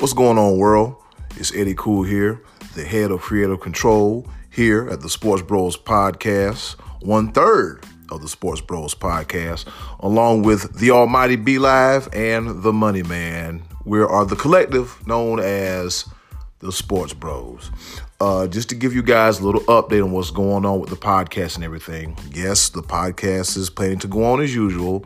What's going on, world? It's Eddie Cool here, the head of creative control here at the Sports Bros Podcast, one third of the Sports Bros Podcast, along with the Almighty B Live and the Money Man. We are the collective known as the Sports Bros. Uh, just to give you guys a little update on what's going on with the podcast and everything. Yes, the podcast is planning to go on as usual,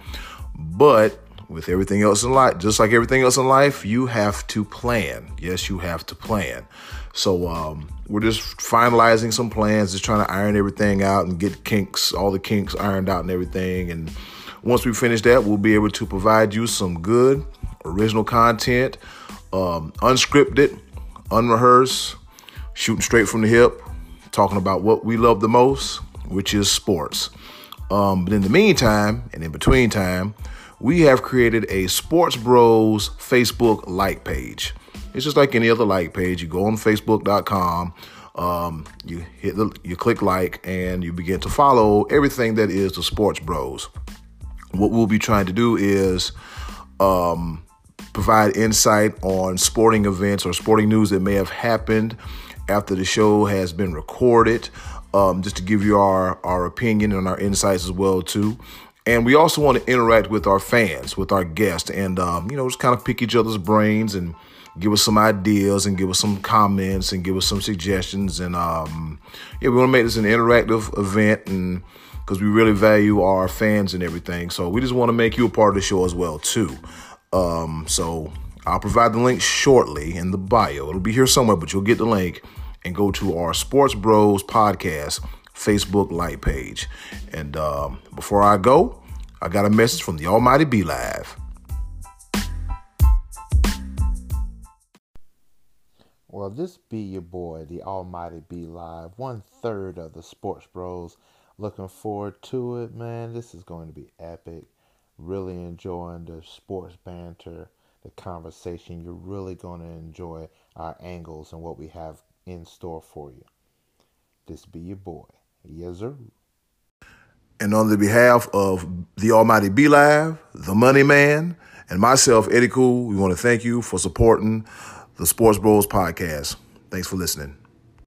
but with everything else in life, just like everything else in life, you have to plan. Yes, you have to plan. So um, we're just finalizing some plans, just trying to iron everything out and get kinks, all the kinks ironed out and everything. And once we finish that, we'll be able to provide you some good original content, um, unscripted, unrehearsed, shooting straight from the hip, talking about what we love the most, which is sports. Um, but in the meantime, and in between time, we have created a Sports Bros Facebook like page. It's just like any other like page. You go on Facebook.com, um, you hit the, you click like, and you begin to follow everything that is the Sports Bros. What we'll be trying to do is um, provide insight on sporting events or sporting news that may have happened after the show has been recorded. Um, just to give you our our opinion and our insights as well too. And we also want to interact with our fans, with our guests, and um, you know, just kind of pick each other's brains and give us some ideas and give us some comments and give us some suggestions. And um, yeah, we want to make this an interactive event, and because we really value our fans and everything, so we just want to make you a part of the show as well too. Um, so I'll provide the link shortly in the bio. It'll be here somewhere, but you'll get the link and go to our Sports Bros podcast Facebook like page. And um, before I go, I got a message from the Almighty B Live. Well, this be your boy, the Almighty B Live, one third of the Sports Bros. Looking forward to it, man. This is going to be epic. Really enjoying the sports banter, the conversation. You're really going to enjoy our angles and what we have in store for you. This be your boy. Yes, sir. And on the behalf of the Almighty B Live, the Money Man, and myself, Eddie Cool, we want to thank you for supporting the Sports Bros podcast. Thanks for listening.